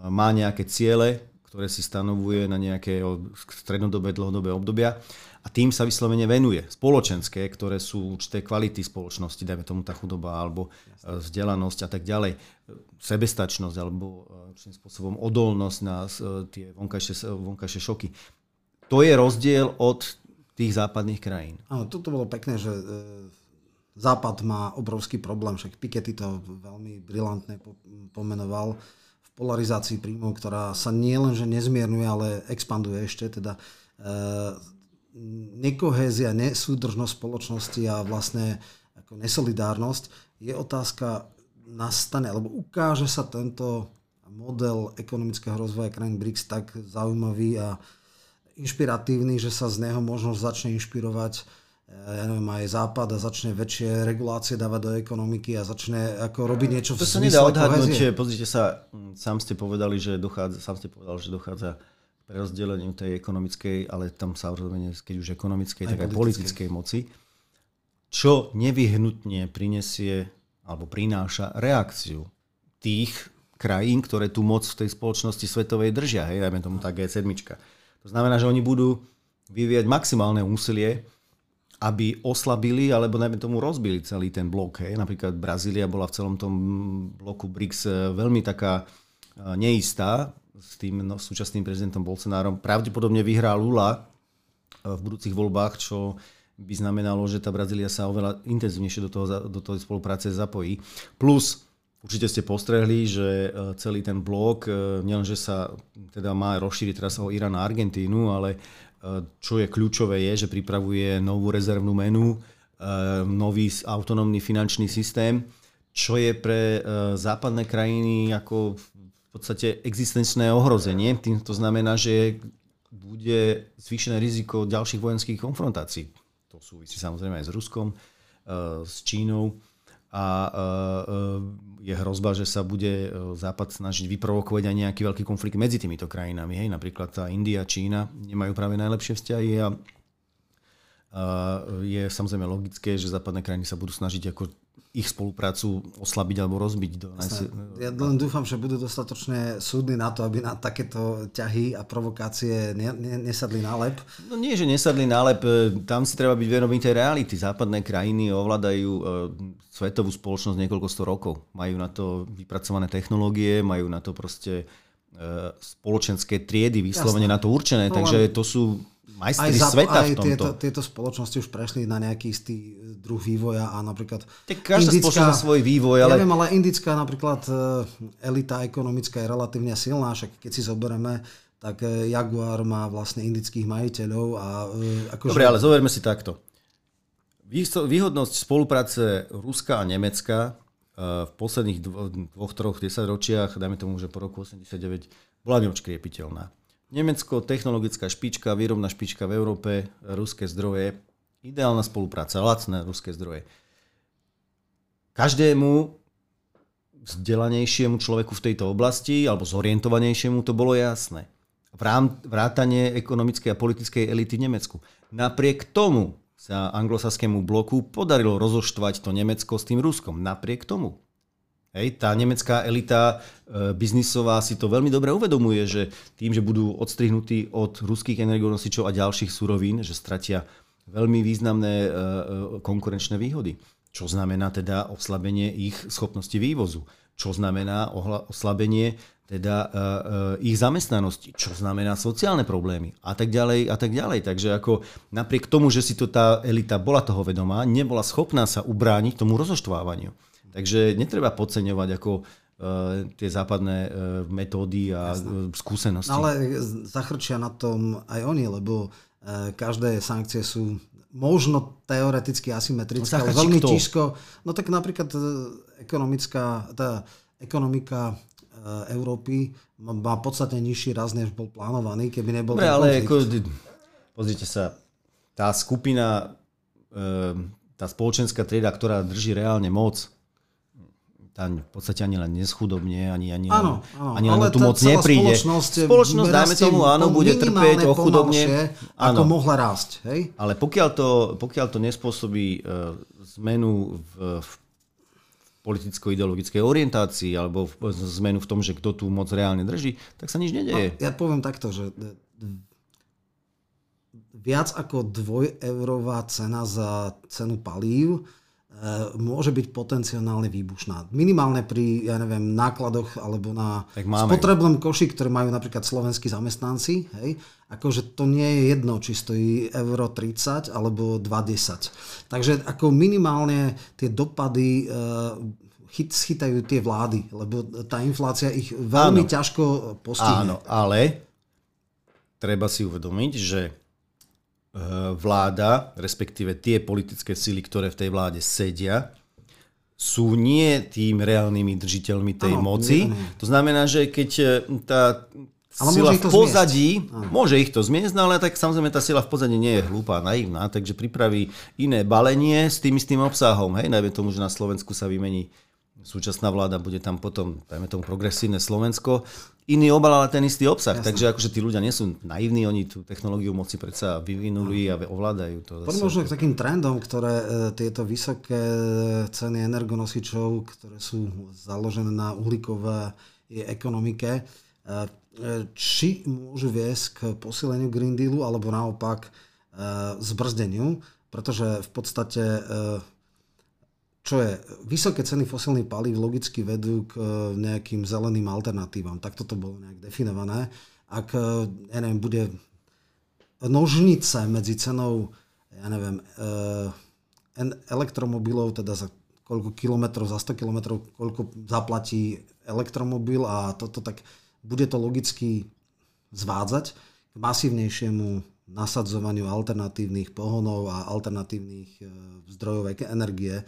Speaker 2: má nejaké ciele, ktoré si stanovuje na nejaké strednodobé, dlhodobé obdobia a tým sa vyslovene venuje. Spoločenské, ktoré sú určité kvality spoločnosti, dajme tomu tá chudoba alebo e, vzdelanosť a tak ďalej, sebestačnosť alebo určitým spôsobom odolnosť na tie vonkajšie, vonkajšie šoky. To je rozdiel od tých západných krajín.
Speaker 1: Áno, toto bolo pekné, že Západ má obrovský problém, však Piketty to veľmi brilantne pomenoval polarizácii príjmov, ktorá sa nielenže nezmierňuje, ale expanduje ešte, teda e, nekohézia, nesúdržnosť spoločnosti a vlastne ako nesolidárnosť. Je otázka nastane, alebo ukáže sa tento model ekonomického rozvoja krajín BRICS tak zaujímavý a inšpiratívny, že sa z neho možno začne inšpirovať ja neviem, aj západ a začne väčšie regulácie dávať do ekonomiky a začne ako robiť niečo
Speaker 2: v To sa nedá odhadnúť, pozrite sa, hm, sám ste povedali, že dochádza, sám ste povedal, že dochádza k prerozdeleniu tej ekonomickej, ale tam samozrejme, keď už ekonomickej, aj tak aj politickej. moci, čo nevyhnutne prinesie alebo prináša reakciu tých krajín, ktoré tú moc v tej spoločnosti svetovej držia, hej, dajme tomu tak G7. To znamená, že oni budú vyvíjať maximálne úsilie, aby oslabili alebo najmä tomu rozbili celý ten blok. Hej. Napríklad Brazília bola v celom tom bloku BRICS eh, veľmi taká eh, neistá s tým no, súčasným prezidentom Bolsonárom. Pravdepodobne vyhrá Lula eh, v budúcich voľbách, čo by znamenalo, že tá Brazília sa oveľa intenzívnejšie do toho, do toho spolupráce zapojí. Plus Určite ste postrehli, že celý ten blok, nielenže sa teda má rozšíriť teraz o Irán a Argentínu, ale čo je kľúčové je, že pripravuje novú rezervnú menu, eh, nový autonómny finančný systém, čo je pre eh, západné krajiny ako v podstate existenčné ohrozenie. Tým to znamená, že bude zvýšené riziko ďalších vojenských konfrontácií. To súvisí samozrejme aj s Ruskom, eh, s Čínou a e, e, je hrozba, že sa bude e, Západ snažiť vyprovokovať aj nejaký veľký konflikt medzi týmito krajinami. Hej? Napríklad tá India, Čína nemajú práve najlepšie vzťahy a je samozrejme logické, že západné krajiny sa budú snažiť ako ich spoluprácu oslabiť alebo rozbiť. Do.
Speaker 1: Ja len dúfam, že budú dostatočne súdni na to, aby na takéto ťahy a provokácie ne, ne, nesadli na lep.
Speaker 2: No nie, že nesadli na lep, tam si treba byť vedomý tej reality. Západné krajiny ovládajú e, svetovú spoločnosť niekoľko sto rokov. Majú na to vypracované technológie, majú na to proste e, spoločenské triedy vyslovene Jasne. na to určené, no, takže to sú majstri aj sveta aj v tomto.
Speaker 1: Tieto, tieto spoločnosti už prešli na nejaký istý druh vývoja a napríklad...
Speaker 2: Tak každá indická, svoj vývoj,
Speaker 1: ale... Ja viem, ale indická napríklad e, elita ekonomická je relatívne silná, však keď si zoberieme, tak e, Jaguar má vlastne indických majiteľov a...
Speaker 2: Akože... Dobre, ale zoberme si takto. Výhodnosť spolupráce Ruska a Nemecka v posledných dvoch, troch desaťročiach, dajme tomu, že po roku 89, bola neočkriepiteľná. Nemecko, technologická špička, výrobná špička v Európe, ruské zdroje, ideálna spolupráca, lacné ruské zdroje. Každému vzdelanejšiemu človeku v tejto oblasti, alebo zorientovanejšiemu, to bolo jasné. Vrátanie ekonomickej a politickej elity v Nemecku. Napriek tomu sa anglosaskému bloku podarilo rozoštvať to Nemecko s tým Ruskom. Napriek tomu. Hej, tá nemecká elita e, biznisová si to veľmi dobre uvedomuje, že tým, že budú odstrihnutí od ruských energonosičov a ďalších surovín, že stratia veľmi významné e, e, konkurenčné výhody. Čo znamená teda oslabenie ich schopnosti vývozu. Čo znamená oslabenie teda uh, ich zamestnanosti, čo znamená sociálne problémy a tak ďalej a tak ďalej. Takže ako napriek tomu, že si to tá elita bola toho vedomá, nebola schopná sa ubrániť tomu rozoštvávaniu. Takže netreba podceňovať ako uh, tie západné uh, metódy a Jasne. skúsenosti.
Speaker 1: Ale zachrčia na tom aj oni, lebo každé sankcie sú možno teoreticky asymetrické, ale veľmi kto? ťažko. No tak napríklad ekonomická, tá ekonomika Eh, Európy má podstatne nižší raz, než bol plánovaný, keby nebol
Speaker 2: Dobre, ale ako, pozrite sa, tá skupina, eh, tá spoločenská trieda, ktorá drží reálne moc, tá v podstate ani len neschudobne, ani, ani, áno, áno, ani len tú moc nepríde.
Speaker 1: Spoločnosť, spoločnosť dajme tomu, áno, bude trpieť o chudobne. Ako mohla rásť. Hej?
Speaker 2: Ale pokiaľ to, pokiaľ to nespôsobí uh, zmenu v, v politicko-ideologickej orientácii alebo zmenu v tom, že kto tu moc reálne drží, tak sa nič nedeje.
Speaker 1: No, ja poviem takto, že viac ako dvojeurová cena za cenu palív môže byť potenciálne výbušná. Minimálne pri, ja neviem, nákladoch alebo na spotrebnom koši, ktoré majú napríklad slovenskí zamestnanci. Hej? Akože to nie je jedno, či stojí euro 30 alebo 2,10. Takže ako minimálne tie dopady e, chyt, schytajú tie vlády, lebo tá inflácia ich veľmi Áno. ťažko postihne.
Speaker 2: Áno, ale treba si uvedomiť, že vláda, respektíve tie politické sily, ktoré v tej vláde sedia, sú nie tým reálnymi držiteľmi tej ano, moci. Nie, nie. To znamená, že keď eh, tá ale sila v pozadí, môže ich to zmiesť, no ale tak samozrejme tá sila v pozadí nie je hlúpa, naivná, takže pripraví iné balenie s tým istým obsahom. Hej, najmä tomu, že na Slovensku sa vymení súčasná vláda, bude tam potom, dajme tomu, progresívne Slovensko, iný obal, ale ten istý obsah. Jasne. Takže akože tí ľudia nie sú naivní, oni tú technológiu moci predsa vyvinuli a ovládajú to.
Speaker 1: Poďme možno k takým trendom, ktoré e, tieto vysoké ceny energonosičov, ktoré sú založené na uhlíkové ekonomike, e, e, či môžu viesť k posileniu Green Dealu, alebo naopak zbrzdeniu, pretože v podstate čo je, vysoké ceny fosílnych palív logicky vedú k e, nejakým zeleným alternatívam. Tak toto bolo nejak definované. Ak, e, ja neviem, bude nožnice medzi cenou, ja neviem, e, elektromobilov, teda za koľko kilometrov, za 100 kilometrov, koľko zaplatí elektromobil a toto, tak bude to logicky zvádzať k masívnejšiemu nasadzovaniu alternatívnych pohonov a alternatívnych zdrojov energie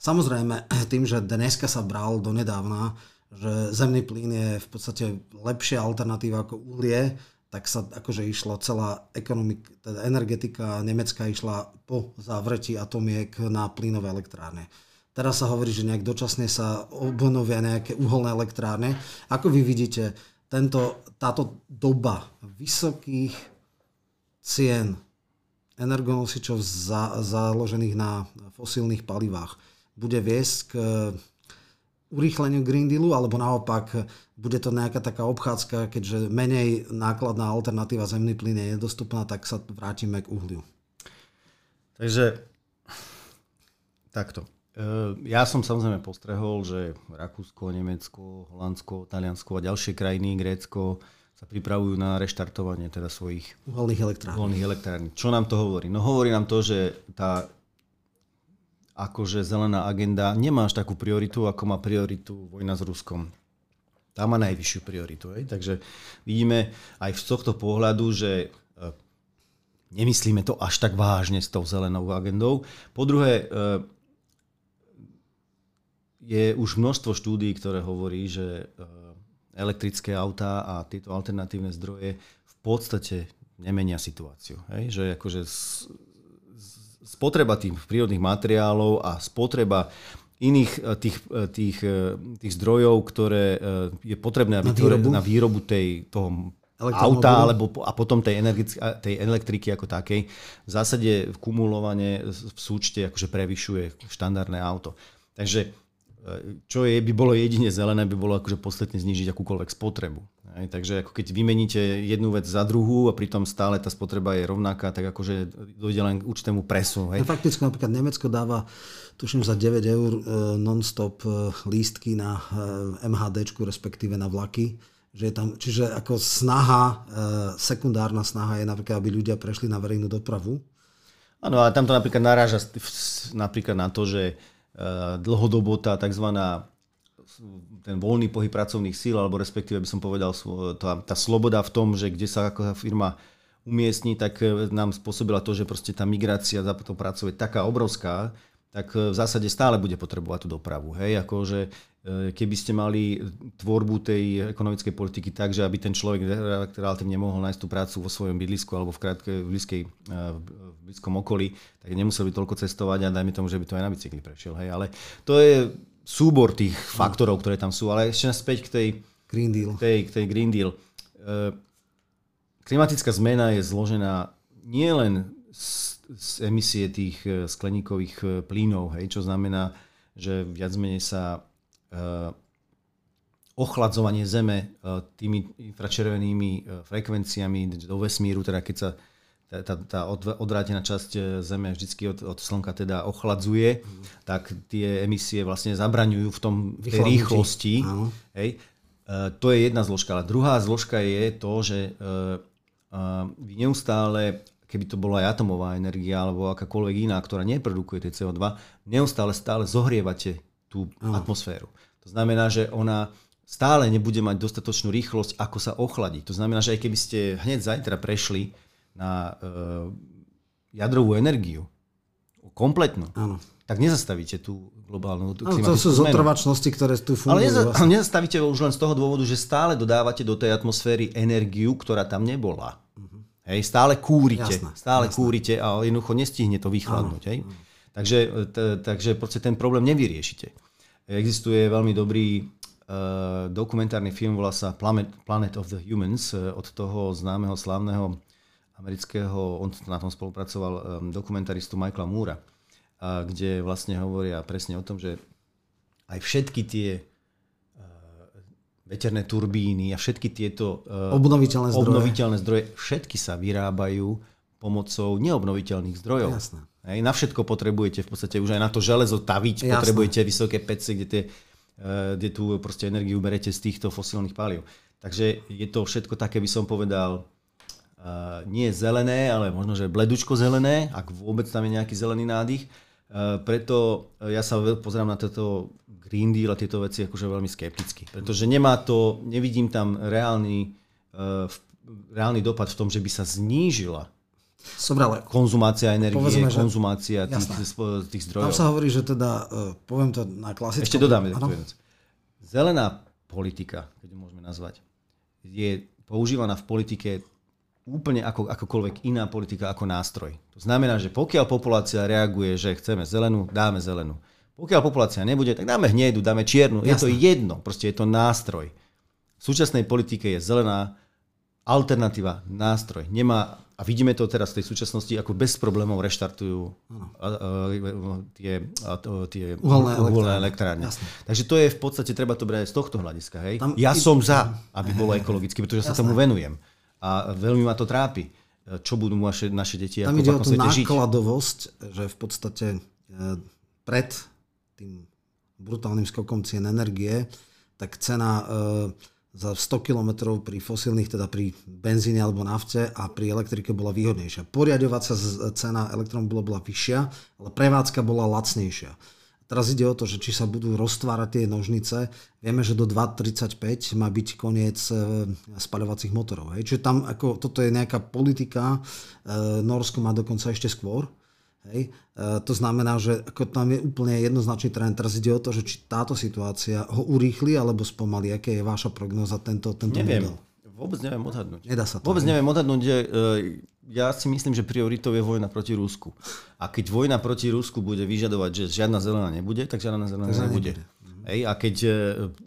Speaker 1: Samozrejme, *clears throat* tým, že dneska sa bral do nedávna, že zemný plyn je v podstate lepšia alternatíva ako uhlie, tak sa akože išla celá ekonomika, teda energetika nemecká išla po zavretí atomiek na plynové elektrárne. Teraz sa hovorí, že nejak dočasne sa obnovia nejaké uholné elektrárne. Ako vy vidíte, tento, táto doba vysokých cien energonosičov za, založených na fosílnych palivách, bude viesť k urýchleniu Green Dealu, alebo naopak bude to nejaká taká obchádzka, keďže menej nákladná alternatíva zemný plyn je nedostupná, tak sa vrátime k uhliu.
Speaker 2: Takže takto. E, ja som samozrejme postrehol, že Rakúsko, Nemecko, Holandsko, Taliansko a ďalšie krajiny, Grécko sa pripravujú na reštartovanie teda svojich
Speaker 1: uholných elektrární.
Speaker 2: elektrární. Čo nám to hovorí? No hovorí nám to, že tá akože zelená agenda nemá až takú prioritu, ako má prioritu vojna s Ruskom. Tá má najvyššiu prioritu. Hej? Takže vidíme aj z tohto pohľadu, že e, nemyslíme to až tak vážne s tou zelenou agendou. Po druhé, e, je už množstvo štúdí, ktoré hovorí, že e, elektrické autá a tieto alternatívne zdroje v podstate nemenia situáciu. Hej? Že akože spotreba tých prírodných materiálov a spotreba iných eh, tých, eh, tých, eh, tých zdrojov, ktoré je potrebné na výrobu, na výrobu tej, toho auta alebo, a potom tej, tej elektriky ako takej, v zásade kumulovane v súčte akože prevyšuje štandardné auto. Takže čo je, by bolo jedine zelené, by bolo akože podstatne znižiť akúkoľvek spotrebu. Aj, takže ako keď vymeníte jednu vec za druhú a pritom stále tá spotreba je rovnaká, tak akože dojde len k určitému presu. Hej.
Speaker 1: No, fakticky napríklad Nemecko dáva, tuším, za 9 eur e, non-stop e, lístky na e, MHD, respektíve na vlaky Že je tam, čiže ako snaha, e, sekundárna snaha je napríklad, aby ľudia prešli na verejnú dopravu.
Speaker 2: Áno, a tam to napríklad naráža napríklad na to, že e, dlhodobo tá tzv. Ten voľný pohyb pracovných síl, alebo respektíve by som povedal, tá, tá sloboda v tom, že kde sa ako firma umiestni, tak e, nám spôsobila to, že proste tá migrácia za to pracovať taká obrovská, tak v zásade stále bude potrebovať tú dopravu. Hej, akože E, keby ste mali tvorbu tej ekonomickej politiky tak, že aby ten človek relatívne mohol nájsť tú prácu vo svojom bydlisku alebo v, krátke, v, blízkej, e, v blízkom okolí, tak nemusel by toľko cestovať a dajme tomu, že by to aj na bicykli prešiel. Hej. Ale to je súbor tých faktorov, ktoré tam sú. Ale ešte späť k tej
Speaker 1: Green Deal.
Speaker 2: Tej, k tej Green Deal. E, klimatická zmena je zložená nielen z, z emisie tých skleníkových plynov, hej, čo znamená, že viac menej sa Eh, ochladzovanie Zeme eh, tými infračervenými eh, frekvenciami do vesmíru, teda keď sa tá, tá, odvrátená časť Zeme vždy od, od Slnka teda ochladzuje, mm. tak tie emisie vlastne zabraňujú v tom v tej rýchlosti. Hej. To je jedna zložka. Ale druhá zložka je to, že vy neustále keby to bola aj atomová energia alebo akákoľvek iná, ktorá neprodukuje tie CO2, neustále stále zohrievate tú Aha. atmosféru. To znamená, že ona stále nebude mať dostatočnú rýchlosť, ako sa ochladí. To znamená, že aj keby ste hneď zajtra prešli na uh, jadrovú energiu, kompletnú, Áno. tak nezastavíte tú globálnu tú
Speaker 1: To sú zotrvačnosti, ktoré tu fungujú.
Speaker 2: Ale neza, vlastne. nezastavíte už len z toho dôvodu, že stále dodávate do tej atmosféry energiu, ktorá tam nebola. Uh-huh. Hej, stále kúrite, jasné, stále jasné. kúrite a jednoducho nestihne to vychladnúť. Hej. Takže, t- takže ten problém nevyriešite. Existuje veľmi dobrý uh, dokumentárny film, volá sa Planet, Planet of the Humans uh, od toho známeho slávneho amerického, on na tom spolupracoval, um, dokumentaristu Michaela Moora, kde vlastne hovoria presne o tom, že aj všetky tie veterné turbíny a všetky tieto
Speaker 1: uh, obnoviteľné, zdroje.
Speaker 2: obnoviteľné zdroje, všetky sa vyrábajú pomocou neobnoviteľných zdrojov. Jasné. Hej, na všetko potrebujete v podstate už aj na to železo taviť, Jasné. potrebujete vysoké pece, kde, tie, eh, kde tú proste energiu berete z týchto fosílnych palív. Takže je to všetko také, by som povedal, uh, nie zelené, ale možno, že bledučko zelené, ak vôbec tam je nejaký zelený nádych. Uh, preto ja sa pozerám na toto Green Deal a tieto veci akože veľmi skepticky. Pretože nemá to, nevidím tam reálny, uh, reálny dopad v tom, že by sa znížila
Speaker 1: Dobre, ale
Speaker 2: konzumácia energie, povedzme, konzumácia tých, tých zdrojov.
Speaker 1: Tam sa hovorí, že teda, poviem to na klasickom...
Speaker 2: Ešte dodáme vec. Zelená politika, keď môžeme nazvať, je používaná v politike úplne ako, akokoľvek iná politika ako nástroj. To znamená, že pokiaľ populácia reaguje, že chceme zelenú, dáme zelenú. Pokiaľ populácia nebude, tak dáme hnedu, dáme čiernu. Jasne. Je to jedno, proste je to nástroj. V súčasnej politike je zelená alternatíva, nástroj. Nemá a vidíme to teraz v tej súčasnosti, ako bez problémov reštartujú tie, tie uholné, uholné elektrárne. Takže to je v podstate, treba to brať z tohto hľadiska. Hej? Tam, ja som za, aby bolo ekologicky, pretože Jasné. sa tomu venujem. A veľmi ma to trápi. Čo budú naše, naše deti
Speaker 1: Tam ako ide o tú nákladovosť, žiť? že v podstate e, pred tým brutálnym skokom cien energie, tak cena e, za 100 km pri fosílnych, teda pri benzíne alebo nafte a pri elektrike bola výhodnejšia. Poriadovacia cena elektromobilov bola vyššia, ale prevádzka bola lacnejšia. Teraz ide o to, že či sa budú roztvárať tie nožnice. Vieme, že do 2.35 má byť koniec e, spaľovacích motorov. Hej. Čiže tam ako, toto je nejaká politika, e, Norsko má dokonca ešte skôr, Hej. E, to znamená, že ako tam je úplne jednoznačný trend. Teraz ide o to, že či táto situácia ho urýchli alebo spomalí. Aké je vaša prognoza tento, tento
Speaker 2: Neviem.
Speaker 1: model?
Speaker 2: Vôbec neviem odhadnúť.
Speaker 1: Nedá sa to.
Speaker 2: Vôbec neviem odhadnúť, že uh, ja si myslím, že prioritou je vojna proti Rusku. A keď vojna proti Rusku bude vyžadovať, že žiadna zelená nebude, tak žiadna zelená tak nebude. nebude. Hej, a keď uh,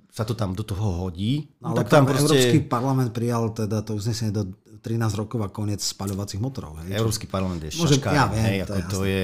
Speaker 2: sa to tam do toho hodí,
Speaker 1: no, tak tam proste... Európsky parlament prijal teda to uznesenie do 13 rokov a koniec spaľovacích motorov.
Speaker 2: Hej, Európsky parlament je šaškár. Ja viem, hej, to, ako je, to je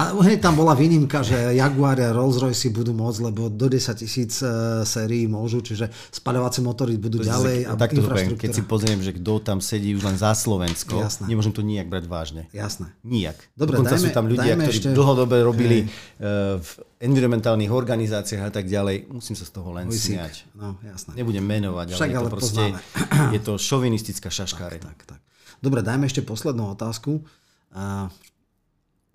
Speaker 1: A hneď tam bola výnimka, že Jaguar a Rolls-Royce budú môcť, lebo do 10 tisíc uh, sérií môžu, čiže spaľovacie motory budú to ďalej.
Speaker 2: A tak to poviem, keď si pozriem, že kto tam sedí už len za Slovensko, Jasné. nemôžem to nijak brať vážne.
Speaker 1: Jasné.
Speaker 2: Nijak. Dobre, Dokonca dajme, sú tam ľudia, ktorí ešte... dlhodobé robili uh, v environmentálnych organizáciách a tak ďalej. Musím sa z toho len Ujsík. smiať.
Speaker 1: No, jasné.
Speaker 2: Nebudem menovať,
Speaker 1: Však ale,
Speaker 2: ale
Speaker 1: to proste,
Speaker 2: je to šovinistická šaškáreň.
Speaker 1: Tak, tak, tak. Dobre, dajme ešte poslednú otázku. Uh,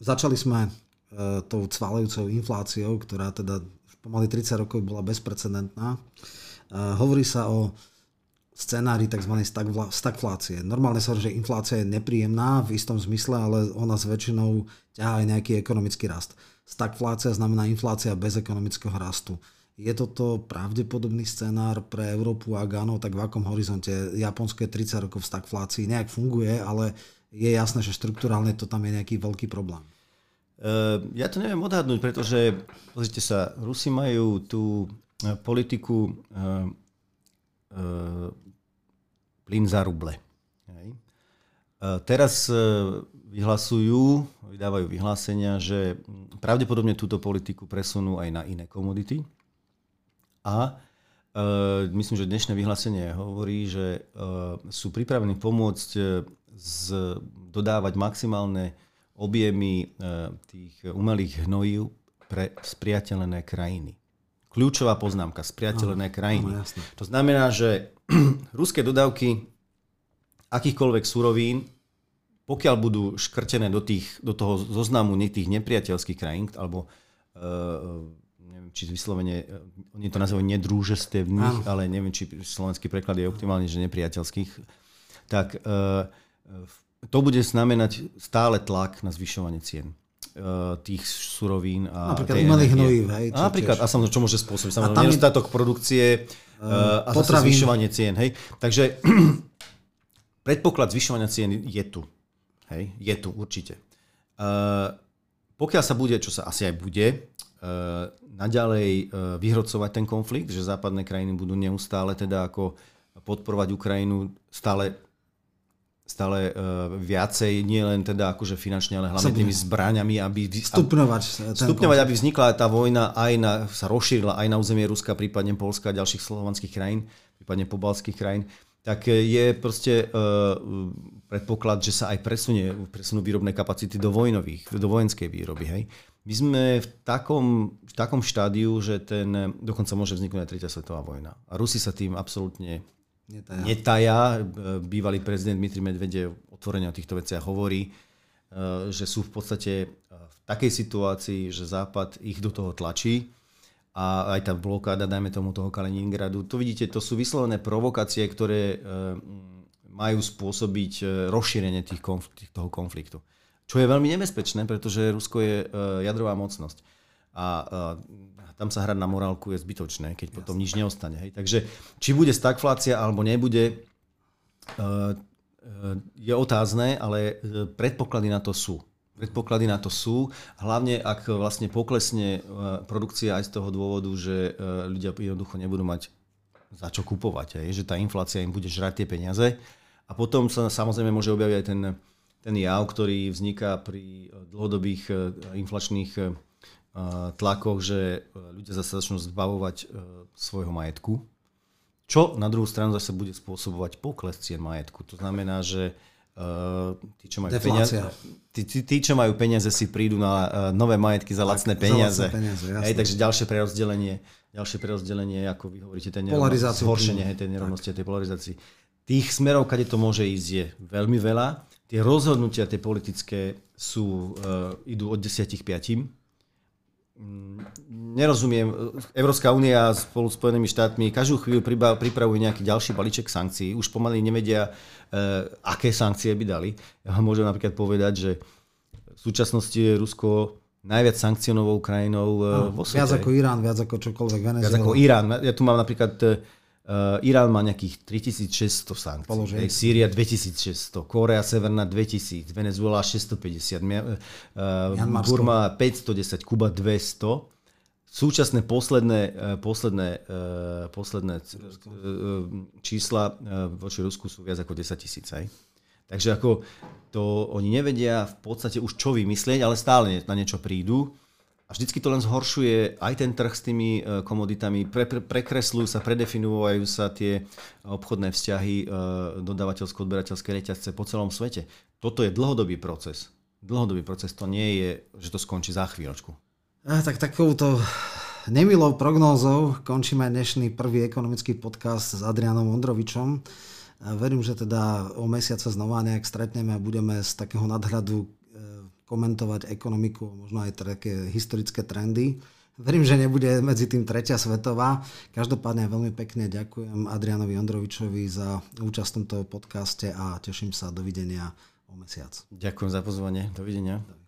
Speaker 1: začali sme uh, tou cvalujúcou infláciou, ktorá teda pomaly 30 rokov bola bezprecedentná. Uh, hovorí sa o scenári tzv. stagflácie. Normálne sa že inflácia je nepríjemná v istom zmysle, ale ona s väčšinou ťahá aj nejaký ekonomický rast. Stagflácia znamená inflácia bez ekonomického rastu. Je toto pravdepodobný scenár pre Európu a áno, tak v akom horizonte? Japonsko je 30 rokov v stagflácii, nejak funguje, ale je jasné, že štruktúrálne to tam je nejaký veľký problém.
Speaker 2: Uh, ja to neviem odhadnúť, pretože pozrite sa, Rusi majú tú e, politiku uh, uh, plyn za ruble. Uh, teraz vyhlasujú, vydávajú vyhlásenia, že pravdepodobne túto politiku presunú aj na iné komodity. A myslím, že dnešné vyhlásenie hovorí, že sú pripravení pomôcť z, dodávať maximálne objemy uh, tých umelých hnojív pre spriateľené krajiny. Kľúčová poznámka, spriateľené krajiny.
Speaker 1: No,
Speaker 2: to znamená, že *clears throat* ruské dodávky akýchkoľvek surovín, pokiaľ budú škrtené do, tých, do toho zoznamu tých nepriateľských krajín, alebo uh, či vyslovene, eh, oni to nazývajú nedrúžestevných, ale neviem, či slovenský preklad je optimálne, že nepriateľských, tak uh, to bude znamenať stále tlak na zvyšovanie cien uh, tých surovín a
Speaker 1: Napríklad umelých hnojív,
Speaker 2: hej? Čo, napríklad, tiež. a samozrejme, čo môže spôsobiť? Samozrejme, nedostatok produkcie uh, a zase zvyšovanie cien, hej? Takže *clears throat* predpoklad zvyšovania cien je tu. Hej? Je tu, určite. Uh, pokiaľ sa bude, čo sa asi aj bude, uh, naďalej e, vyhrocovať ten konflikt, že západné krajiny budú neustále teda ako podporovať Ukrajinu stále stále uh, viacej, nie len teda akože finančne, ale hlavne tými zbraňami, aby...
Speaker 1: Stupňovať.
Speaker 2: Stupňovať, aby vznikla tá vojna aj na, sa rozšírila aj na územie Ruska, prípadne Polska a ďalších slovanských krajín, prípadne pobalských krajín, tak je proste uh, predpoklad, že sa aj presunie, presunú výrobné kapacity do vojnových, do vojenskej výroby. Hej. My sme v takom, v takom štádiu, že ten dokonca môže vzniknúť aj tretia svetová vojna. A Rusi sa tým absolútne netaja. netaja. Bývalý prezident Dmitry Medvedev otvorene o týchto veciach hovorí, e, že sú v podstate e, v takej situácii, že Západ ich do toho tlačí a aj tá blokáda, dajme tomu toho Kaliningradu. To vidíte, to sú vyslovené provokácie, ktoré e, majú spôsobiť rozšírenie tých konflikt, toho konfliktu. Čo je veľmi nebezpečné, pretože Rusko je jadrová mocnosť. A tam sa hrať na morálku je zbytočné, keď Jasne. potom nič neostane. Hej. Takže či bude stagflácia alebo nebude, uh, je otázne, ale predpoklady na to sú. Predpoklady na to sú, hlavne ak vlastne poklesne produkcia aj z toho dôvodu, že ľudia jednoducho nebudú mať za čo kupovať, hej, že tá inflácia im bude žrať tie peniaze. A potom sa samozrejme môže objaviť aj ten ten jav, ktorý vzniká pri dlhodobých e, inflačných e, tlakoch, že e, ľudia zase začnú zbavovať svojho majetku, čo na druhú stranu zase bude spôsobovať pokles cien majetku. To znamená, že tí, čo majú peniaze, tí, tí, tí, čo majú peniaze, si prídu na nové majetky za lacné peniaze. Za peniaze hej, takže ďalšie prerozdelenie, ďalšie prerozdelenie, ako vy hovoríte, ten zhoršenie tej nerovnosti, tej polarizácii. Tých smerov, kade to môže ísť, je veľmi veľa tie rozhodnutia, tie politické sú, uh, idú od 10 k 5. Mm, nerozumiem, Európska únia spolu s Spojenými štátmi každú chvíľu pripravuje nejaký ďalší balíček sankcií. Už pomaly nevedia, uh, aké sankcie by dali. Ja môžem napríklad povedať, že v súčasnosti je Rusko najviac sankcionovou krajinou no, vo svete.
Speaker 1: Viac ako Irán, viac ako čokoľvek Venezuela.
Speaker 2: Viac ako Irán. Ja tu mám napríklad Uh, Irán má nejakých 3600 sankcií, Položen. Sýria 2600, Korea Severná 2000, Venezuela 650, uh, Burma 510, Kuba 200. Súčasné posledné, posledné, posledné čísla voči Rusku sú viac ako 10 tisíc. Takže ako to oni nevedia v podstate už čo vymyslieť, ale stále na niečo prídu. Vždycky to len zhoršuje aj ten trh s tými e, komoditami, pre, pre, prekresľujú sa, predefinujú sa tie obchodné vzťahy, e, dodávateľsko-odberateľské reťazce po celom svete. Toto je dlhodobý proces. Dlhodobý proces, to nie je, že to skončí za chvíľočku.
Speaker 1: A, tak takouto nemilou prognózou končíme dnešný prvý ekonomický podcast s Adrianom Ondrovičom. Verím, že teda o mesiac sa znova nejak stretneme a budeme z takého nadhľadu komentovať ekonomiku, možno aj také historické trendy. Verím, že nebude medzi tým tretia svetová. Každopádne veľmi pekne ďakujem Adrianovi Ondrovičovi za účasť v tomto podcaste a teším sa. Dovidenia o mesiac.
Speaker 2: Ďakujem za pozvanie. Dovidenia. Dovidenia.